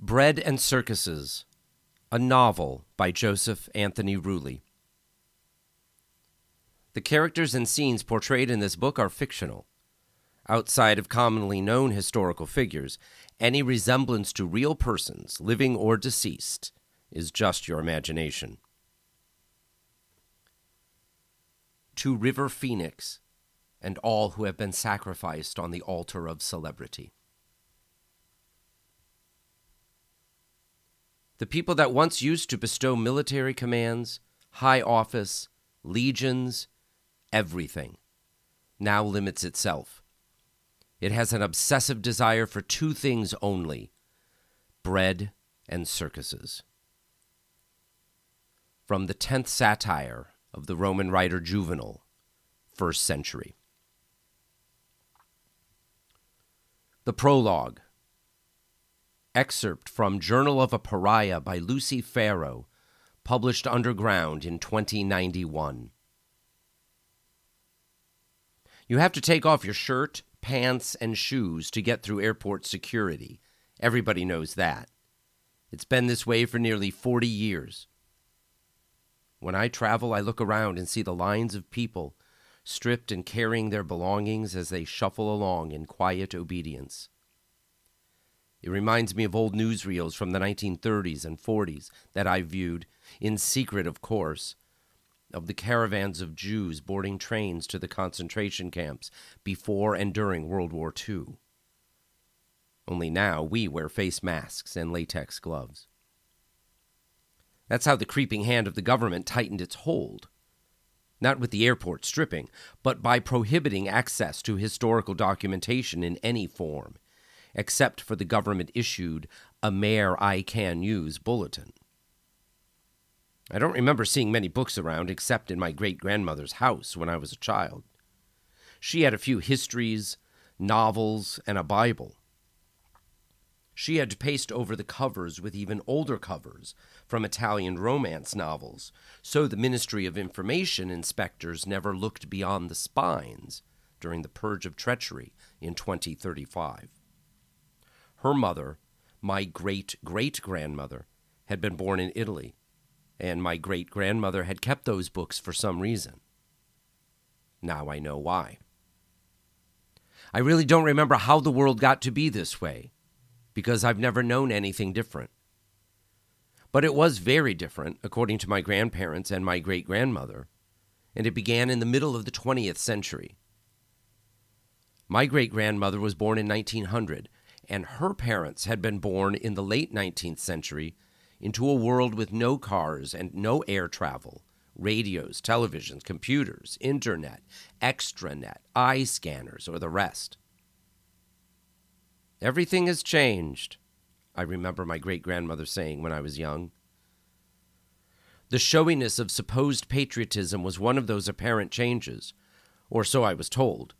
Bread and Circuses, a novel by Joseph Anthony Ruley. The characters and scenes portrayed in this book are fictional. Outside of commonly known historical figures, any resemblance to real persons, living or deceased, is just your imagination. To River Phoenix and all who have been sacrificed on the altar of celebrity. The people that once used to bestow military commands, high office, legions, everything, now limits itself. It has an obsessive desire for two things only bread and circuses. From the tenth satire of the Roman writer Juvenal, first century. The Prologue Excerpt from Journal of a Pariah by Lucy Farrow, published underground in 2091. You have to take off your shirt, pants, and shoes to get through airport security. Everybody knows that. It's been this way for nearly 40 years. When I travel, I look around and see the lines of people, stripped and carrying their belongings as they shuffle along in quiet obedience. It reminds me of old newsreels from the 1930s and 40s that I viewed, in secret, of course, of the caravans of Jews boarding trains to the concentration camps before and during World War II. Only now we wear face masks and latex gloves. That's how the creeping hand of the government tightened its hold. Not with the airport stripping, but by prohibiting access to historical documentation in any form, except for the government issued Amer I Can Use bulletin. I don't remember seeing many books around except in my great grandmother's house when I was a child. She had a few histories, novels, and a Bible. She had paced over the covers with even older covers from Italian romance novels, so the Ministry of Information inspectors never looked beyond the spines during the Purge of Treachery in 2035. Her mother, my great great grandmother, had been born in Italy, and my great grandmother had kept those books for some reason. Now I know why. I really don't remember how the world got to be this way, because I've never known anything different. But it was very different, according to my grandparents and my great grandmother, and it began in the middle of the 20th century. My great grandmother was born in 1900, and her parents had been born in the late 19th century into a world with no cars and no air travel, radios, televisions, computers, internet, extranet, eye scanners, or the rest. Everything has changed, I remember my great grandmother saying when I was young. The showiness of supposed patriotism was one of those apparent changes, or so I was told.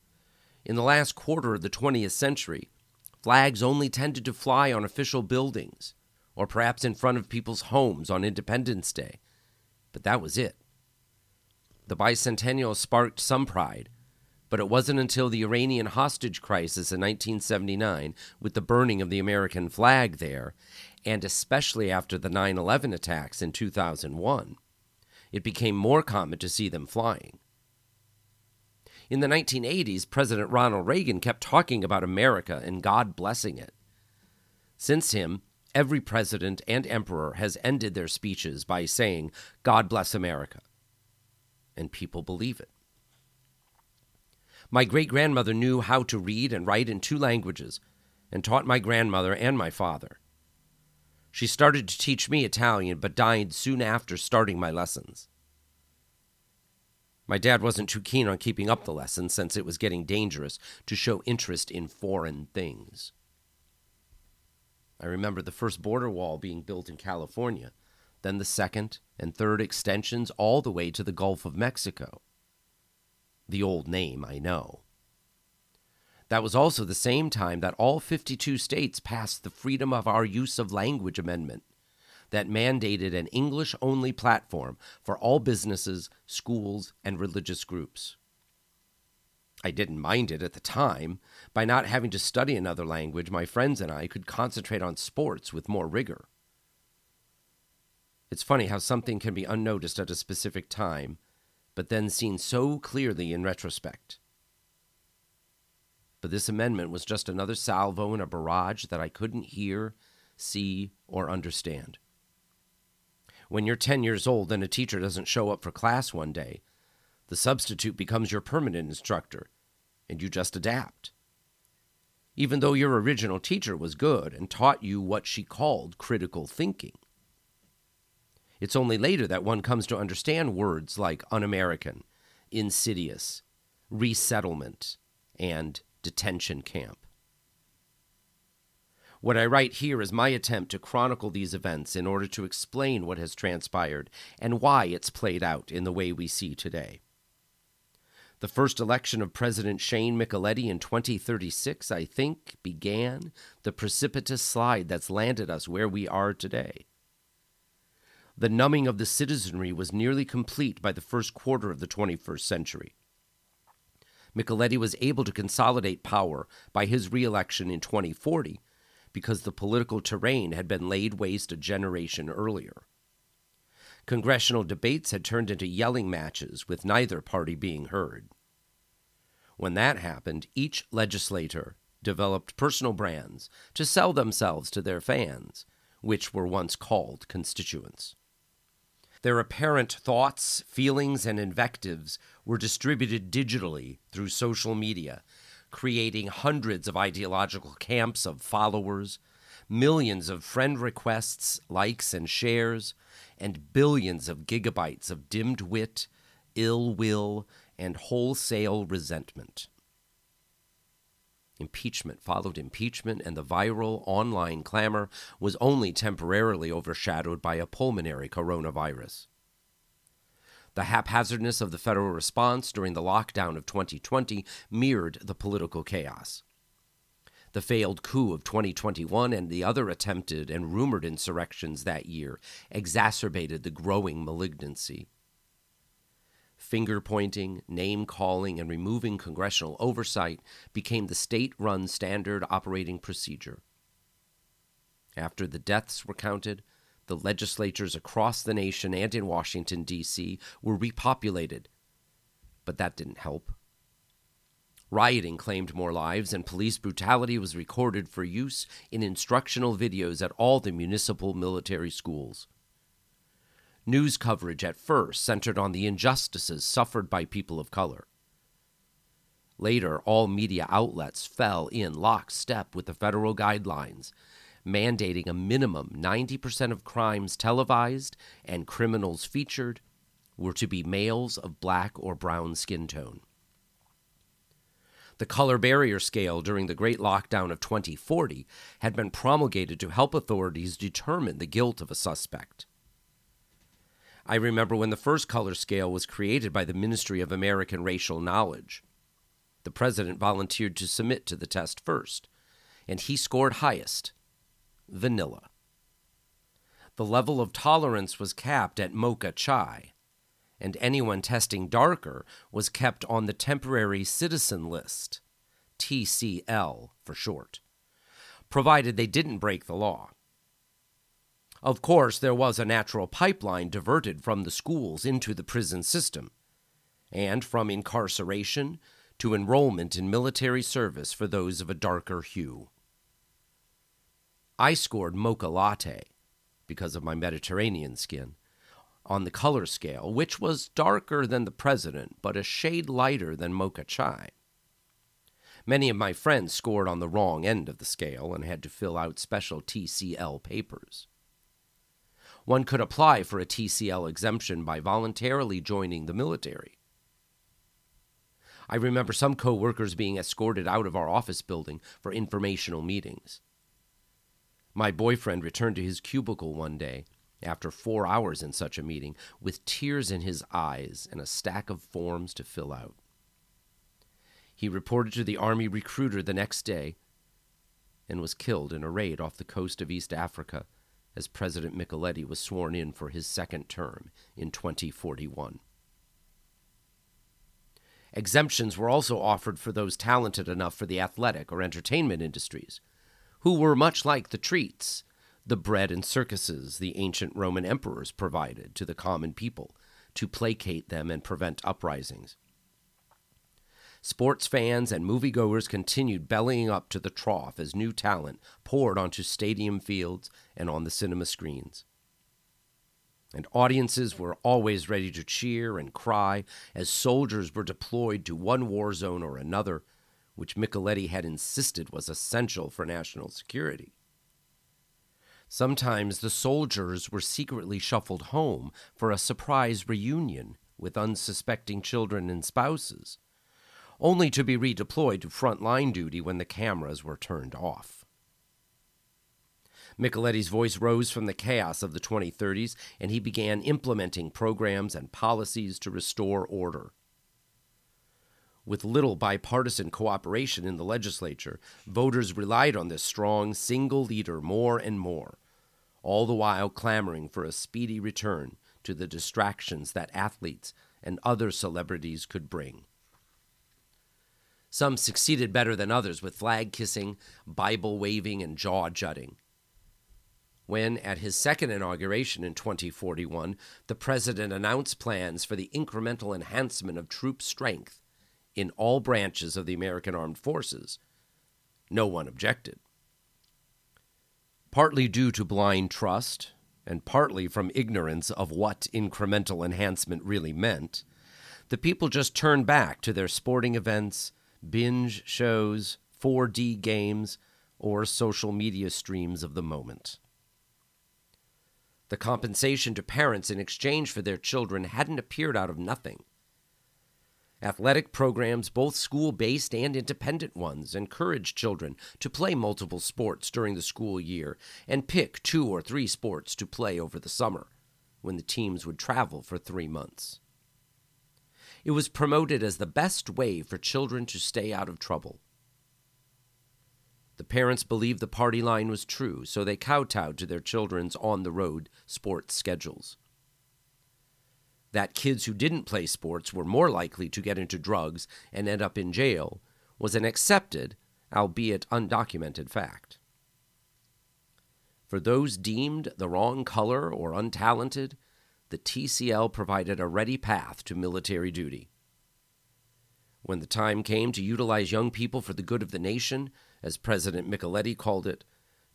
In the last quarter of the 20th century, Flags only tended to fly on official buildings, or perhaps in front of people's homes on Independence Day. But that was it. The bicentennial sparked some pride, but it wasn't until the Iranian hostage crisis in 1979, with the burning of the American flag there, and especially after the 9 11 attacks in 2001, it became more common to see them flying. In the 1980s, President Ronald Reagan kept talking about America and God blessing it. Since him, every president and emperor has ended their speeches by saying, God bless America. And people believe it. My great grandmother knew how to read and write in two languages and taught my grandmother and my father. She started to teach me Italian, but died soon after starting my lessons. My dad wasn't too keen on keeping up the lesson since it was getting dangerous to show interest in foreign things. I remember the first border wall being built in California, then the second and third extensions all the way to the Gulf of Mexico. The old name, I know. That was also the same time that all 52 states passed the Freedom of Our Use of Language Amendment that mandated an English only platform for all businesses, schools, and religious groups. I didn't mind it at the time. By not having to study another language, my friends and I could concentrate on sports with more rigor. It's funny how something can be unnoticed at a specific time, but then seen so clearly in retrospect. But this amendment was just another salvo in a barrage that I couldn't hear, see, or understand. When you're 10 years old and a teacher doesn't show up for class one day, the substitute becomes your permanent instructor, and you just adapt. Even though your original teacher was good and taught you what she called critical thinking. It's only later that one comes to understand words like un American, insidious, resettlement, and detention camp. What I write here is my attempt to chronicle these events in order to explain what has transpired and why it's played out in the way we see today. The first election of President Shane Micheletti in 2036, I think, began the precipitous slide that's landed us where we are today. The numbing of the citizenry was nearly complete by the first quarter of the 21st century. Micheletti was able to consolidate power by his reelection in 2040 because the political terrain had been laid waste a generation earlier. Congressional debates had turned into yelling matches with neither party being heard. When that happened, each legislator developed personal brands to sell themselves to their fans, which were once called constituents. Their apparent thoughts, feelings, and invectives were distributed digitally through social media creating hundreds of ideological camps of followers, millions of friend requests, likes, and shares, and billions of gigabytes of dimmed wit, ill will, and wholesale resentment. Impeachment followed impeachment, and the viral online clamor was only temporarily overshadowed by a pulmonary coronavirus. The haphazardness of the federal response during the lockdown of 2020 mirrored the political chaos. The failed coup of 2021 and the other attempted and rumored insurrections that year exacerbated the growing malignancy. Finger pointing, name calling, and removing congressional oversight became the state run standard operating procedure. After the deaths were counted, the legislatures across the nation and in Washington, D.C., were repopulated. But that didn't help. Rioting claimed more lives, and police brutality was recorded for use in instructional videos at all the municipal military schools. News coverage at first centered on the injustices suffered by people of color. Later, all media outlets fell in lockstep with the federal guidelines mandating a minimum 90% of crimes televised and criminals featured were to be males of black or brown skin tone. The color barrier scale during the Great Lockdown of 2040 had been promulgated to help authorities determine the guilt of a suspect. I remember when the first color scale was created by the Ministry of American Racial Knowledge. The president volunteered to submit to the test first, and he scored highest vanilla. The level of tolerance was capped at mocha chai, and anyone testing darker was kept on the temporary citizen list, TCL for short, provided they didn't break the law. Of course, there was a natural pipeline diverted from the schools into the prison system, and from incarceration to enrollment in military service for those of a darker hue. I scored mocha latte because of my Mediterranean skin on the color scale, which was darker than the president, but a shade lighter than mocha chai. Many of my friends scored on the wrong end of the scale and had to fill out special TCL papers. One could apply for a TCL exemption by voluntarily joining the military. I remember some coworkers being escorted out of our office building for informational meetings. My boyfriend returned to his cubicle one day, after four hours in such a meeting, with tears in his eyes and a stack of forms to fill out. He reported to the Army recruiter the next day and was killed in a raid off the coast of East Africa as President Micheletti was sworn in for his second term in 2041. Exemptions were also offered for those talented enough for the athletic or entertainment industries, who were much like the treats, the bread and circuses the ancient Roman emperors provided to the common people to placate them and prevent uprisings. Sports fans and moviegoers continued bellying up to the trough as new talent poured onto stadium fields and on the cinema screens. And audiences were always ready to cheer and cry as soldiers were deployed to one war zone or another, which Micheletti had insisted was essential for national security. Sometimes the soldiers were secretly shuffled home for a surprise reunion with unsuspecting children and spouses only to be redeployed to frontline duty when the cameras were turned off. Micheletti's voice rose from the chaos of the 2030s, and he began implementing programs and policies to restore order. With little bipartisan cooperation in the legislature, voters relied on this strong single leader more and more, all the while clamoring for a speedy return to the distractions that athletes and other celebrities could bring. Some succeeded better than others with flag kissing, Bible waving, and jaw jutting. When, at his second inauguration in 2041, the president announced plans for the incremental enhancement of troop strength in all branches of the American armed forces, no one objected. Partly due to blind trust, and partly from ignorance of what incremental enhancement really meant, the people just turned back to their sporting events binge shows, 4D games, or social media streams of the moment. The compensation to parents in exchange for their children hadn't appeared out of nothing. Athletic programs, both school based and independent ones, encouraged children to play multiple sports during the school year and pick two or three sports to play over the summer, when the teams would travel for three months. It was promoted as the best way for children to stay out of trouble. The parents believed the party line was true, so they kowtowed to their children's on the road sports schedules. That kids who didn't play sports were more likely to get into drugs and end up in jail was an accepted, albeit undocumented, fact. For those deemed the wrong color or untalented, the TCL provided a ready path to military duty. When the time came to utilize young people for the good of the nation, as President Micheletti called it,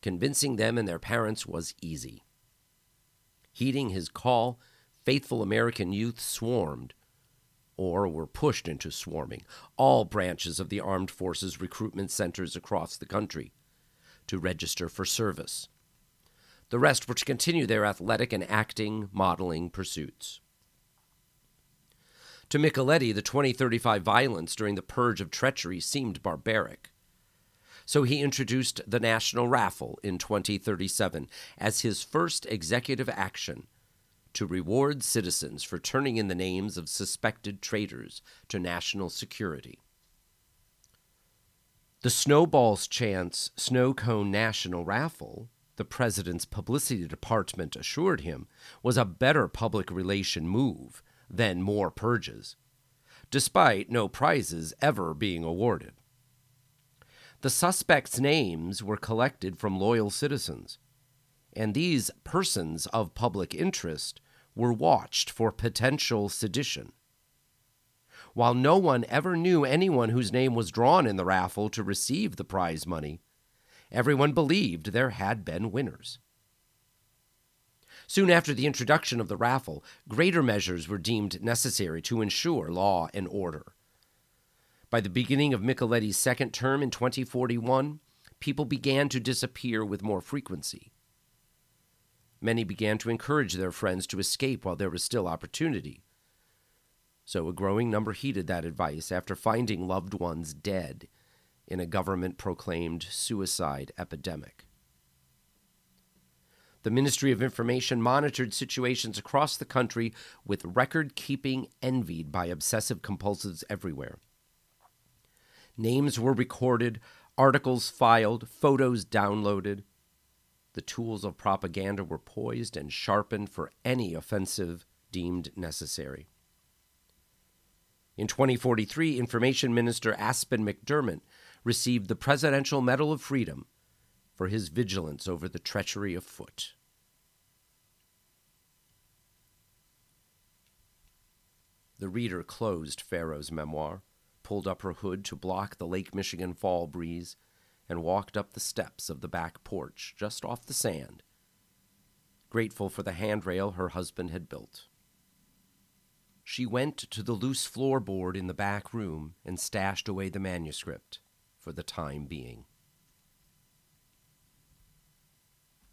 convincing them and their parents was easy. Heeding his call, faithful American youth swarmed, or were pushed into swarming, all branches of the armed forces recruitment centers across the country to register for service. The rest were to continue their athletic and acting, modeling pursuits. To Micheletti, the 2035 violence during the purge of treachery seemed barbaric. So he introduced the National Raffle in 2037 as his first executive action to reward citizens for turning in the names of suspected traitors to national security. The Snowballs Chance Snow Cone National Raffle the president's publicity department assured him, was a better public relation move than more purges, despite no prizes ever being awarded. The suspects' names were collected from loyal citizens, and these persons of public interest were watched for potential sedition. While no one ever knew anyone whose name was drawn in the raffle to receive the prize money, everyone believed there had been winners. Soon after the introduction of the raffle, greater measures were deemed necessary to ensure law and order. By the beginning of Micheletti's second term in 2041, people began to disappear with more frequency. Many began to encourage their friends to escape while there was still opportunity. So a growing number heeded that advice after finding loved ones dead in a government proclaimed suicide epidemic. The Ministry of Information monitored situations across the country with record keeping envied by obsessive compulsives everywhere. Names were recorded, articles filed, photos downloaded. The tools of propaganda were poised and sharpened for any offensive deemed necessary. In 2043, Information Minister Aspen McDermott received the Presidential Medal of Freedom for his vigilance over the treachery of Foote. The reader closed Farrow's memoir, pulled up her hood to block the Lake Michigan fall breeze, and walked up the steps of the back porch just off the sand, grateful for the handrail her husband had built. She went to the loose floorboard in the back room and stashed away the manuscript for the time being.